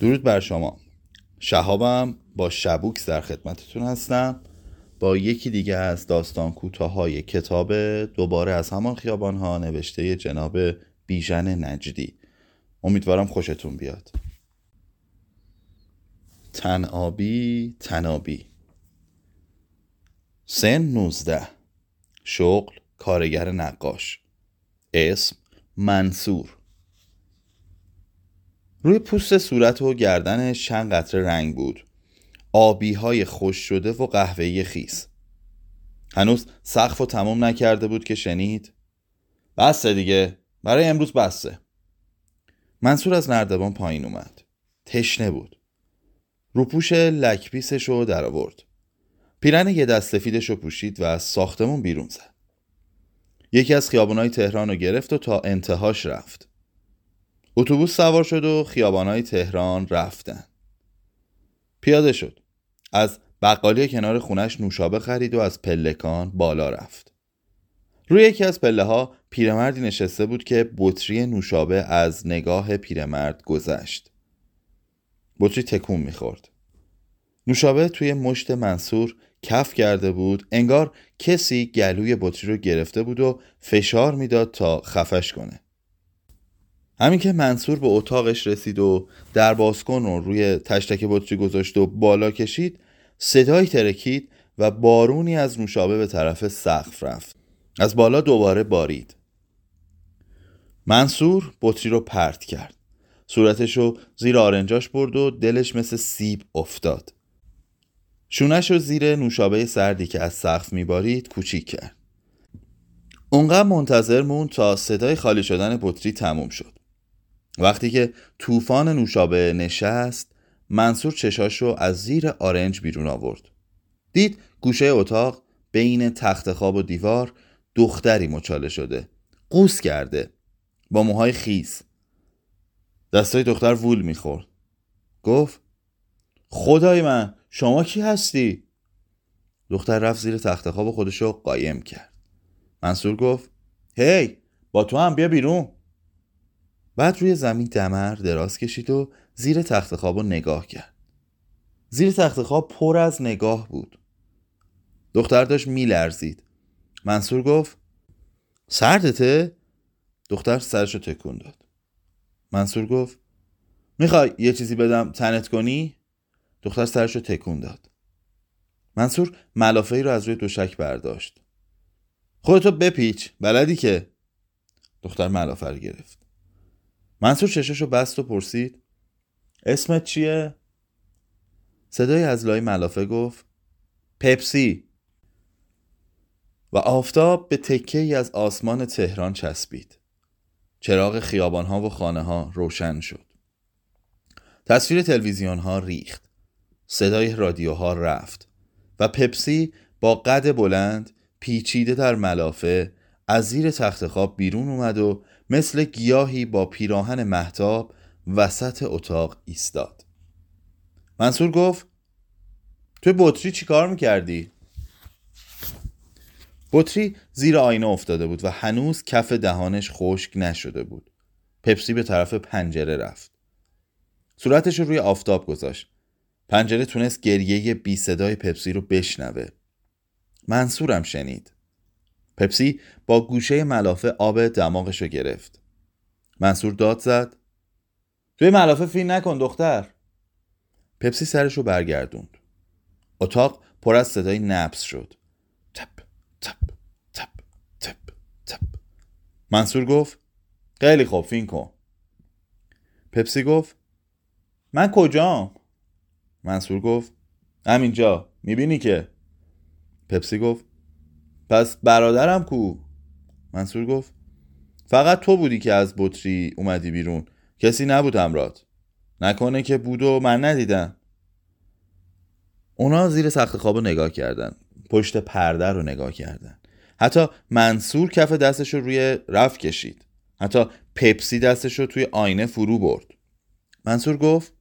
درود بر شما. شهابم با شبوکس در خدمتتون هستم. با یکی دیگه از داستان کوتاهای کتاب دوباره از همان خیابان ها نوشته جناب بیژن نجدی. امیدوارم خوشتون بیاد. تنابی تنابی. سن 19 شغل کارگر نقاش. اسم منصور. روی پوست صورت و گردنش چند قطره رنگ بود. آبی های خوش شده و قهوه‌ای خیس. هنوز سقف و تمام نکرده بود که شنید. بسته دیگه. برای امروز بسته منصور از نردبان پایین اومد. تشنه بود. روپوش لکپیسش رو در آورد. پیرن یه دست رو پوشید و از ساختمون بیرون زد. یکی از خیابانهای تهران رو گرفت و تا انتهاش رفت. اتوبوس سوار شد و خیابانهای تهران رفتن. پیاده شد. از بقالی کنار خونش نوشابه خرید و از پلکان بالا رفت. روی یکی از پله ها پیرمردی نشسته بود که بطری نوشابه از نگاه پیرمرد گذشت. بطری تکون می‌خورد. نوشابه توی مشت منصور کف کرده بود انگار کسی گلوی بطری رو گرفته بود و فشار می‌داد تا خفش کنه. همین که منصور به اتاقش رسید و در بازکن رو روی تشتک بطری گذاشت و بالا کشید صدایی ترکید و بارونی از نوشابه به طرف سقف رفت. از بالا دوباره بارید. منصور بطری رو پرت کرد. صورتش رو زیر آرنجاش برد و دلش مثل سیب افتاد. شونش رو زیر نوشابه سردی که از سقف میبارید کوچیک کرد. اونقدر منتظر مون تا صدای خالی شدن بطری تموم شد. وقتی که طوفان نوشابه نشست منصور چشاش رو از زیر آرنج بیرون آورد. دید گوشه اتاق بین تخت خواب و دیوار دختری مچاله شده. قوس کرده. با موهای خیس. دستای دختر وول می‌خورد. گفت خدای من شما کی هستی؟ دختر رفت زیر تخت خواب خودش قایم کرد. منصور گفت هی با تو هم بیا بیرون. بعد روی زمین دمر دراز کشید و زیر تخت خواب رو نگاه کرد. زیر تخت خواب پر از نگاه بود. دختر داشت میلرزید. منصور گفت سردته؟ دختر سرش رو تکون داد. منصور گفت می‌خوای یه چیزی بدم تنت کنی؟ دختر سرش رو تکون داد. منصور ملافه ای رو از روی دوشک برداشت. خودتو بپیچ بلدی که؟ دختر ملافه رو گرفت. منصور چشش رو بست و پرسید اسمت چیه؟ صدای از لای ملافه گفت پپسی. و آفتاب به تکه ای از آسمان تهران چسبید. چراغ خیابان ها و خانه ها روشن شد. تصویر تلویزیون ها ریخت. صدای رادیوها رفت. و پپسی با قد بلند پیچیده در ملافه از زیر تخت خواب بیرون اومد و مثل گیاهی با پیراهن محتاب وسط اتاق ایستاد. منصور گفت توی بطری چی کار می‌کردی؟ بطری زیر آینه افتاده بود و هنوز کف دهانش خشک نشده بود. پپسی به طرف پنجره رفت. صورتش رو روی آفتاب گذاشت. پنجره تونست گریه بی صدای پپسی رو بشنوه. منصورم شنید. پپسی با گوشه ملافه آب دماغش رو گرفت. منصور داد زد. توی ملافه فیل نکن دختر. پپسی سرش رو برگردوند. اتاق پر از صدای نبس شد. تپ تپ تپ تپ تپ. منصور گفت خیلی خوب فین کن. پپسی گفت من کجام؟ منصور گفت همینجا می‌بینی که؟ پپسی گفت پس برادرم کو؟ منصور گفت فقط تو بودی که از بطری اومدی بیرون. کسی نبود همرات نکنه که بود و من ندیدم. اونا زیر سخت خواب رو نگاه کردن. پشت پرده رو نگاه کردن. حتی منصور کف دستش رو روی رف کشید. حتی پپسی دستش رو توی آینه فرو برد. منصور گفت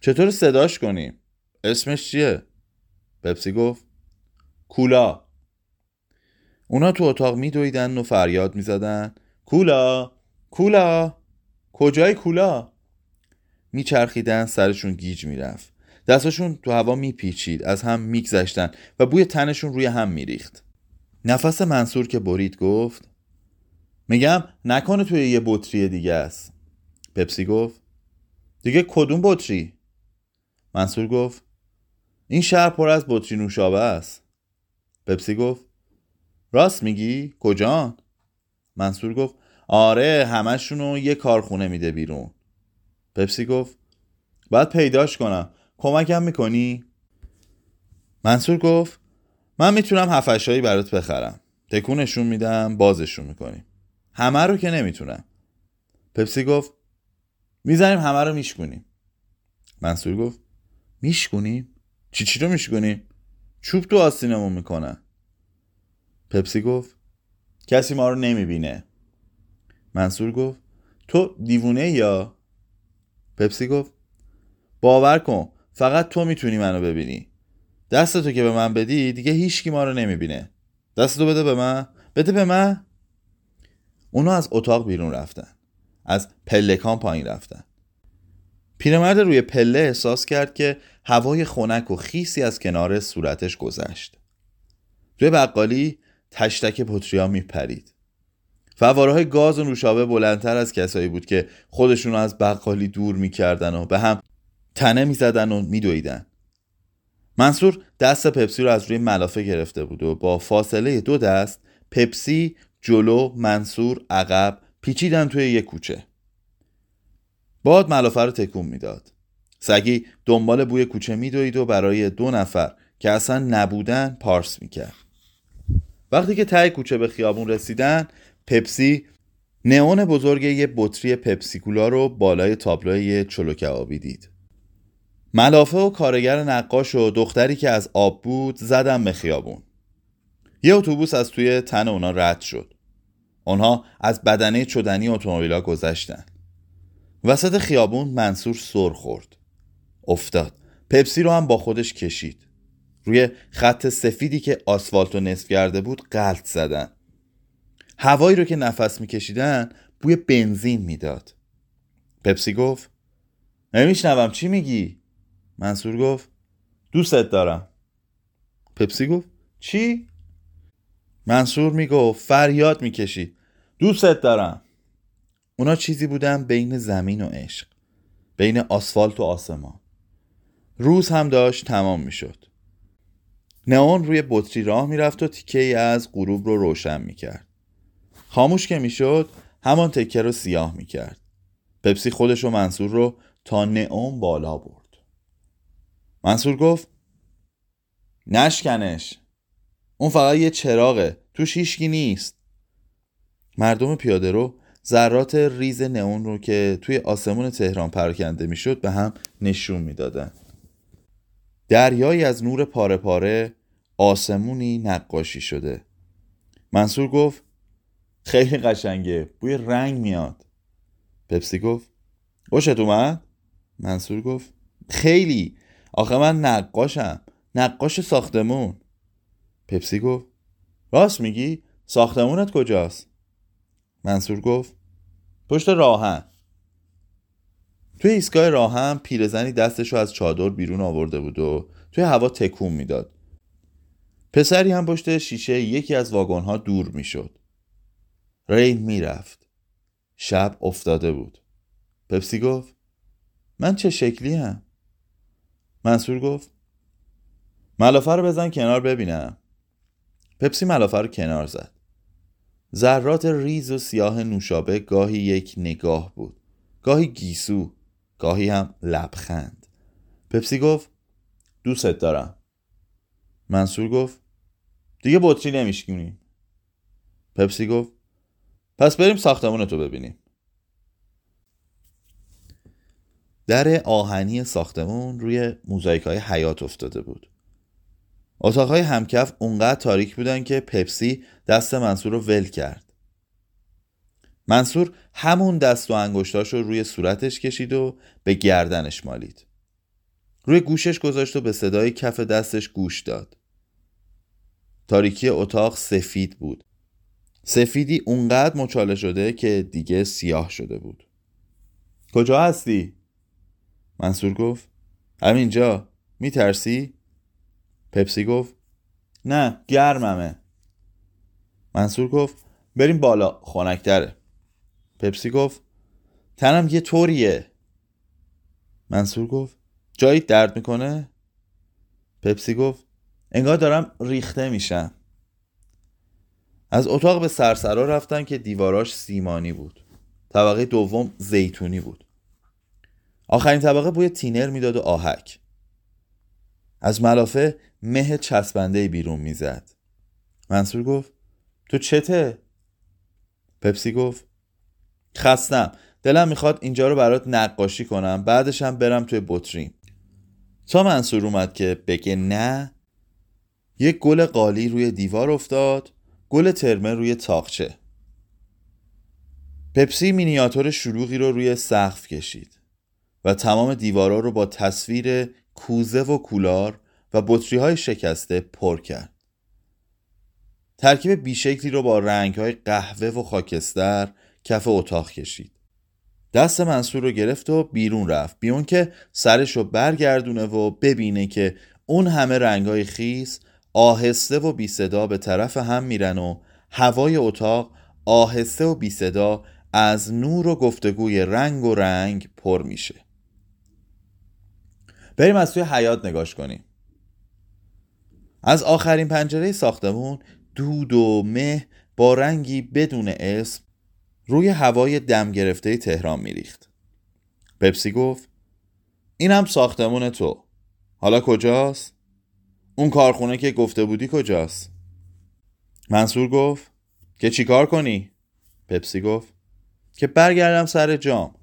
چطور صداش کنیم؟ اسمش چیه؟ پپسی گفت کولا. اونا تو اتاق میدویدن و فریاد می‌زدن. کولا کولا کجای کولا؟ میچرخیدن سرشون گیج می‌رفت. دستاشون تو هوا میپیچید از هم میگذشتن و بوی تنشون روی هم میریخت. نفس منصور که برید گفت میگم نکنه توی یه بطری دیگه است. پپسی گفت دیگه کدوم بطری؟ منصور گفت این شهر پر از بطری نوشابه است. پپسی گفت راست میگی؟ کجا منصور گفت آره همشونو یه کارخونه میده بیرون. پپسی گفت باید پیداش کنم. کمکم می‌کنی؟ منصور گفت من می‌تونم هفشایی برات بخرم. تکونشون میدم بازشون می‌کنیم. همه رو که نمی‌تونم پپسی گفت می‌زنیم همه رو میشکنیم منصور گفت میشکنیم؟ چی چی رو میشکنیم؟ چوب تو آستینمون می‌کنن. پپسی گفت کسی ما رو نمی‌بینه. منصور گفت تو دیوونه یا؟ پپسی گفت باور کن فقط تو می‌تونی منو ببینی. دست تو که به من بدی دیگه هیچکی ما رو نمی‌بینه. دست تو بده به من. بده به من. اونا از اتاق بیرون رفتن. از پلکان پایین رفتن. پیرمرد روی پله احساس کرد که هوای خنک و خیسی از کنار صورتش گذشت. توی بقالی تشتک پتریا میپرید. فواره گاز و نوشابه بلندتر از کسایی بود که خودشون از بقالی دور می‌کردن و به هم تنه می‌زدن و میدویدن. منصور دست پپسی رو از روی ملافه گرفته بود و با فاصله دو دست پپسی جلو منصور عقب پیچیدن توی یک کوچه. باد ملافه رو تکون می‌داد. سگی دنبال بوی کوچه میدوید و برای دو نفر که اصلا نبودن پارس می‌کرد. وقتی که تای کوچه به خیابون رسیدن پپسی نئون بزرگ یه بطری پپسیکولا رو بالای تابلوی چلو کبابی دید. ملافه و کارگر نقاش و دختری که از آب بود زدم به خیابون. یه اتوبوس از توی تن اونا رد شد. آنها از بدنه چدنی اتومبیلا گذشتن. وسط خیابون منصور سر خورد. افتاد. پپسی رو هم با خودش کشید. روی خط سفیدی که آسفالت و نصف کرده بود قلط زدن. هوایی رو که نفس میکشیدن بوی بنزین می‌داد. پپسی گفت نمیشنوم چی میگی؟ منصور گفت دوستت دارم. پپسی گفت چی؟ منصور می‌گفت فریاد می‌کشید دوستت دارم. اونا چیزی بودن بین زمین و عشق بین آسفالت و آسمان. روز هم داشت تمام می‌شد. نئون روی بطری راه می‌رفت و تیکه ای از غروب رو روشن می‌کرد. خاموش که می‌شد همان تکه رو سیاه می‌کرد. پپسی خودش و منصور رو تا نئون بالا برد. منصور گفت نشکنش. اون فقط یه چراغه. توش هیچکی نیست. مردم پیاده رو ذرات ریز نئون رو که توی آسمون تهران پراکنده می‌شد به هم نشون می‌دادن. دریایی از نور پاره پاره آسمونی نقاشی شده. منصور گفت خیلی قشنگه بوی رنگ میاد. پپسی گفت خوشت اومد؟ منصور گفت خیلی آخه من نقاشم نقاش ساختمون. پپسی گفت راست میگی ساختمونت کجاست؟ منصور گفت پشت راهن. توی ایستگاه راهن پیرزنی دستش رو از چادر بیرون آورده بود و توی هوا تکون می‌داد. پسری هم پشت شیشه یکی از واگن دور می‌شد. رین می‌رفت. شب افتاده بود. پپسی گفت من چه شکلی هم؟ منصور گفت ملافه رو بزن کنار ببینم. پپسی ملافه رو کنار زد. ذرات ریز و سیاه نوشابه گاهی یک نگاه بود گاهی گیسو گاهی هم لبخند. پپسی گفت دوستت دارم. منصور گفت دیگه بطری نمیشکنیم پپسی گفت پس بریم ساختمون تو ببینیم. در آهنی ساختمون روی موزاییک های حیات افتاده بود. اتاقهای همکف اونقدر تاریک بودن که پپسی دست منصور رو ول کرد. منصور همون دست و انگشتاش رو روی صورتش کشید و به گردنش مالید. روی گوشش گذاشت و به صدای کف دستش گوش داد. تاریکی اتاق سفید بود. سفیدی اونقدر مچاله شده که دیگه سیاه شده بود. کجا هستی؟ منصور گفت. همینجا. میترسی؟ پپسی گفت. نه گرممه. منصور گفت. بریم بالا خنکتره. پپسی گفت. تنم یه طوریه. منصور گفت. جایی درد می‌کنه؟ پپسی گفت. انگار دارم ریخته میشم. از اتاق به سرسرا رفتن که دیواراش سیمانی بود. طبقه دوم زیتونی بود. آخرین طبقه بوی تینر می‌داد و آهک. از ملافه مه چسبنده بیرون می‌زد. منصور گفت تو چته؟ پپسی گفت خستم. دلم می‌خواد اینجا رو برات نقاشی کنم. بعدش هم برم توی بطریم. تا منصور اومد که بگه نه یک گل قالی روی دیوار افتاد گل ترمه روی تاقچه. پپسی مینیاتور شلوغی رو روی سقف کشید و تمام دیوارا رو با تصویر کوزه و کولار و بطری های شکسته پر کرد. ترکیب بیشکلی رو با رنگ های قهوه و خاکستر کف اتاق کشید. دست منصور رو گرفت و بیرون رفت بیون که سرش رو برگردونه و ببینه که اون همه رنگ های خیس آهسته و بی صدا به طرف هم میرن و هوای اتاق آهسته و بی صدا از نور و گفتگوی رنگ و رنگ پر میشه. بریم از توی حیات نگاش کنیم. از آخرین پنجره ساختمون دود و مه با رنگی بدون اسم روی هوای دم گرفته تهران میریخت. پپسی گفت این هم ساختمون تو. حالا کجاست؟ اون کارخونه که گفته بودی کجاست؟ منصور گفت که چیکار کنی؟ پپسی گفت که برگردم سر جام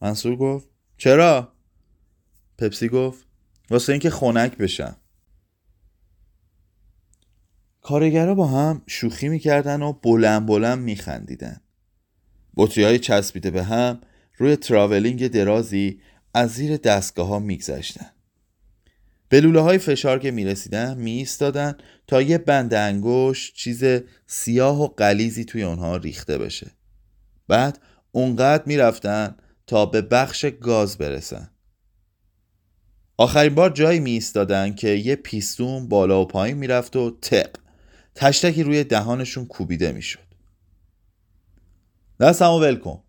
منصور گفت چرا؟ پپسی گفت واسه اینکه خنک بشم کارگرا با هم شوخی می‌کردن و بلند بلند میخندیدن بطری های چسبیده به هم روی تراولینگ درازی از زیر دستگاه ها میگذشتن به لوله های فشار که می رسیدن می تا یه بند انگوش چیز سیاه و قلیزی توی اونها ریخته بشه. بعد اونقدر می رفتن تا به بخش گاز برسن. آخرین بار جایی می ایستادن که یه پیستون بالا و پایین می رفت و تق تشتکی روی دهانشون کوبیده می شد دستمو ول کن.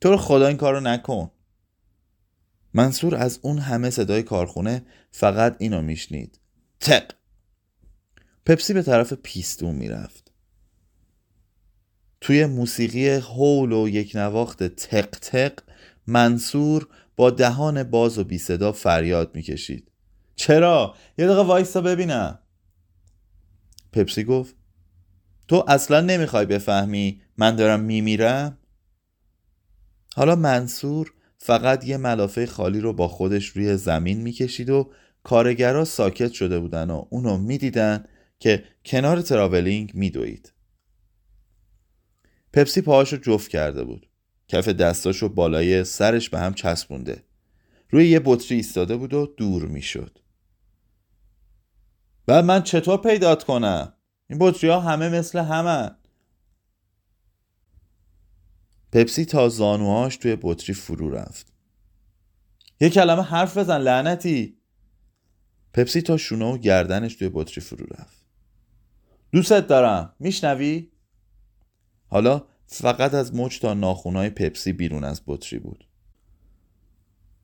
تو رو خدا این کارو نکن. منصور از اون همه صدای کارخونه فقط اینو میشنید. تق. پپسی به طرف پیستون می‌رفت. توی موسیقی هول و یک نواخت تق تق منصور با دهان باز و بی صدا فریاد می‌کشید. چرا؟ یه دقیقه وایستا ببینم. پپسی گفت تو اصلا نمی‌خوای بفهمی من دارم میمیرم؟ حالا منصور فقط یه ملافه خالی رو با خودش روی زمین می‌کشید و کارگرا ساکت شده بودن و اونو می‌دیدن که کنار تراولینگ میدوید. پپسی پاهاشو جفت کرده بود. کف دستاشو بالای سرش به هم چسبونده. روی یه بطری ایستاده بود و دور می‌شد. بعد من چطور پیدات کنم؟ این بطری ها همه مثل همه پپسی تا زانوهاش توی بطری فرو رفت. یه کلمه حرف بزن لعنتی. پپسی تا شونه و گردنش توی بطری فرو رفت. دوستت دارم. میشنوی؟ حالا فقط از مچ تا ناخونای پپسی بیرون از بطری بود.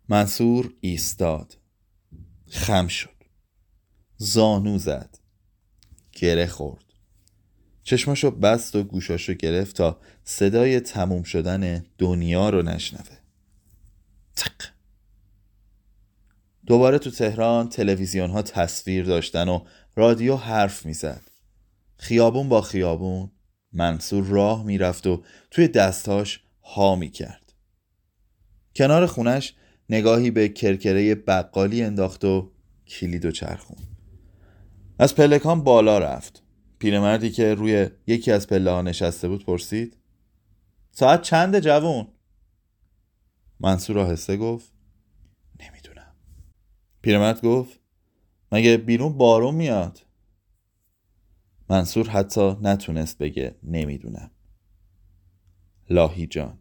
منصور ایستاد. خم شد. زانو زد. گره خورد. چشماشو بست و گوشاشو گرفت تا صدای تموم شدن دنیا رو نشنوه. تق. دوباره تو تهران تلویزیون ها تصویر داشتن و رادیو حرف می‌زد. خیابون با خیابون منصور راه می‌رفت و توی دستاش ها می‌کرد. کنار خونش نگاهی به کرکره بقالی انداخت و کلید و چرخون. از پلکان بالا رفت. پیرمردی که روی یکی از پله ها نشسته بود پرسید ساعت چند جوون؟ منصور آهسته گفت نمی‌دونم. پیرمرد گفت مگه بیرون بارون میاد؟ منصور حتی نتونست بگه نمی‌دونم. لاهی جان